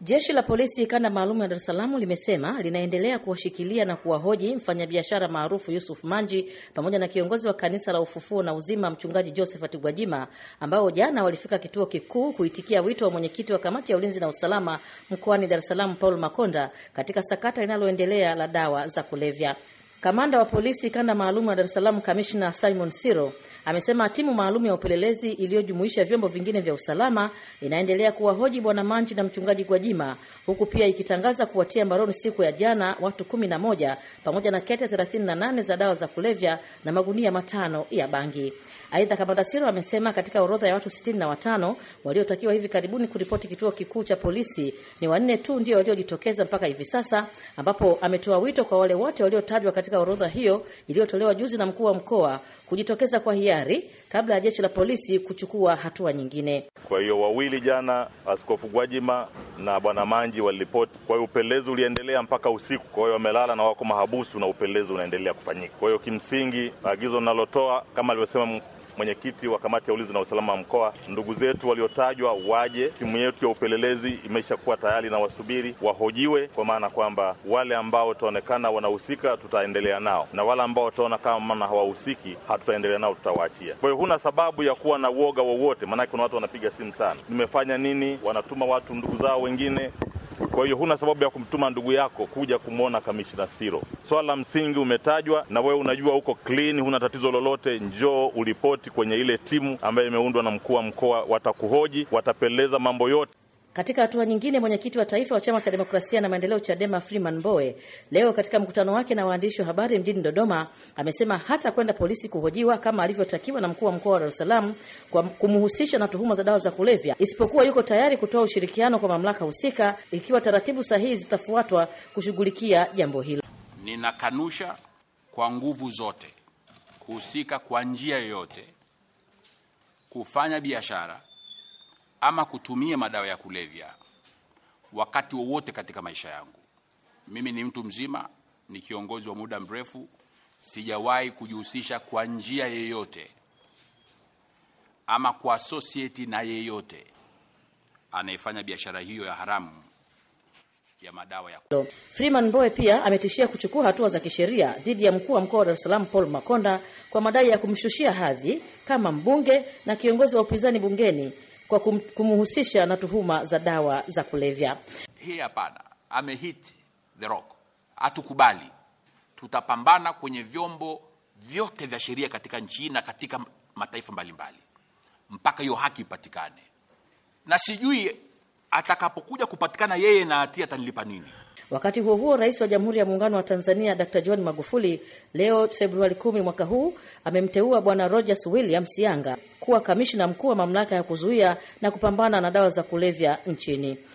Jeshi la polisi kanda maalum ya Dar es Salaam limesema linaendelea kuwashikilia na kuwahoji mfanyabiashara maarufu Yusuf Manji pamoja na kiongozi wa kanisa la Ufufuo na Uzima mchungaji Josephat Gwajima ambao jana walifika kituo kikuu kuitikia wito wa mwenyekiti wa kamati ya ulinzi na usalama mkoani Dar es Salaam Paul Makonda katika sakata linaloendelea la dawa za kulevya. Kamanda wa polisi kanda maalum ya Dar es Salaam Kamishna Simon Siro amesema timu maalum ya upelelezi iliyojumuisha vyombo vingine vya usalama inaendelea kuwahoji bwana Manji na mchungaji Gwajima, huku pia ikitangaza kuwatia mbaroni siku ya jana watu kumi na moja pamoja na kete 38 za dawa za kulevya na magunia matano ya bangi. Aidha, kamanda Siro amesema katika orodha ya watu sitini na watano waliotakiwa hivi karibuni kuripoti kituo kikuu cha polisi ni wanne tu ndio waliojitokeza mpaka hivi sasa, ambapo ametoa wito kwa wale wote waliotajwa katika orodha hiyo iliyotolewa juzi na mkuu wa mkoa kujitokeza kwa hiari kabla ya jeshi la polisi kuchukua hatua nyingine. Kwa hiyo wawili jana, Askofu Gwajima na bwana Manji waliripoti. Kwa hiyo upelelezi uliendelea mpaka usiku, kwa hiyo wamelala na wako mahabusu na upelelezi unaendelea kufanyika. Kwa hiyo kimsingi, agizo linalotoa kama alivyosema mwenyekiti wa kamati ya ulinzi na usalama wa mkoa, ndugu zetu waliotajwa waje. Timu yetu ya upelelezi imeshakuwa tayari na wasubiri wahojiwe, kwa maana kwamba wale ambao wataonekana wanahusika tutaendelea nao, na wale ambao wataona kama hawahusiki hatutaendelea nao, tutawaachia. Kwa hiyo huna sababu ya kuwa na uoga wowote, maanake kuna watu wanapiga simu sana, nimefanya nini, wanatuma watu ndugu zao wengine kwa hiyo huna sababu ya kumtuma ndugu yako kuja kumwona kamishina Siro. Swala la msingi umetajwa, na wewe unajua uko clean, huna tatizo lolote, njoo uripoti kwenye ile timu ambayo imeundwa na mkuu wa mkoa. Watakuhoji, watapeleleza mambo yote. Katika hatua nyingine, mwenyekiti wa taifa wa chama cha demokrasia na maendeleo CHADEMA Freeman Mbowe leo katika mkutano wake na waandishi wa habari mjini Dodoma amesema hata kwenda polisi kuhojiwa kama alivyotakiwa na mkuu wa mkoa wa Dar es Salaam kwa kumhusisha na tuhuma za dawa za kulevya, isipokuwa yuko tayari kutoa ushirikiano kwa mamlaka husika ikiwa taratibu sahihi zitafuatwa kushughulikia jambo hilo. Ninakanusha kwa nguvu zote kuhusika kwa njia yoyote kufanya biashara ama kutumia madawa ya kulevya wakati wowote katika maisha yangu. Mimi ni mtu mzima, ni kiongozi wa muda mrefu, sijawahi kujihusisha kwa njia yeyote ama kuassociate na yeyote anayefanya biashara hiyo ya haramu ya madawa ya kulevya. Freeman Mbowe pia ametishia kuchukua hatua za kisheria dhidi ya mkuu wa mkoa wa Dar es Salaam Paul Makonda kwa madai ya kumshushia hadhi kama mbunge na kiongozi wa upinzani bungeni kwa kum, kumhusisha na tuhuma za dawa za kulevya. Hii hapana, amehit the rock. Hatukubali, tutapambana kwenye vyombo vyote vya sheria katika nchi hii na katika mataifa mbalimbali mpaka hiyo haki ipatikane, na sijui atakapokuja kupatikana yeye na hatia atanilipa nini. Wakati huo huo, rais wa Jamhuri ya Muungano wa Tanzania Dr. John Magufuli leo Februari kumi mwaka huu amemteua Bwana Rogers William Sianga kuwa kamishna mkuu wa mamlaka ya kuzuia na kupambana na dawa za kulevya nchini.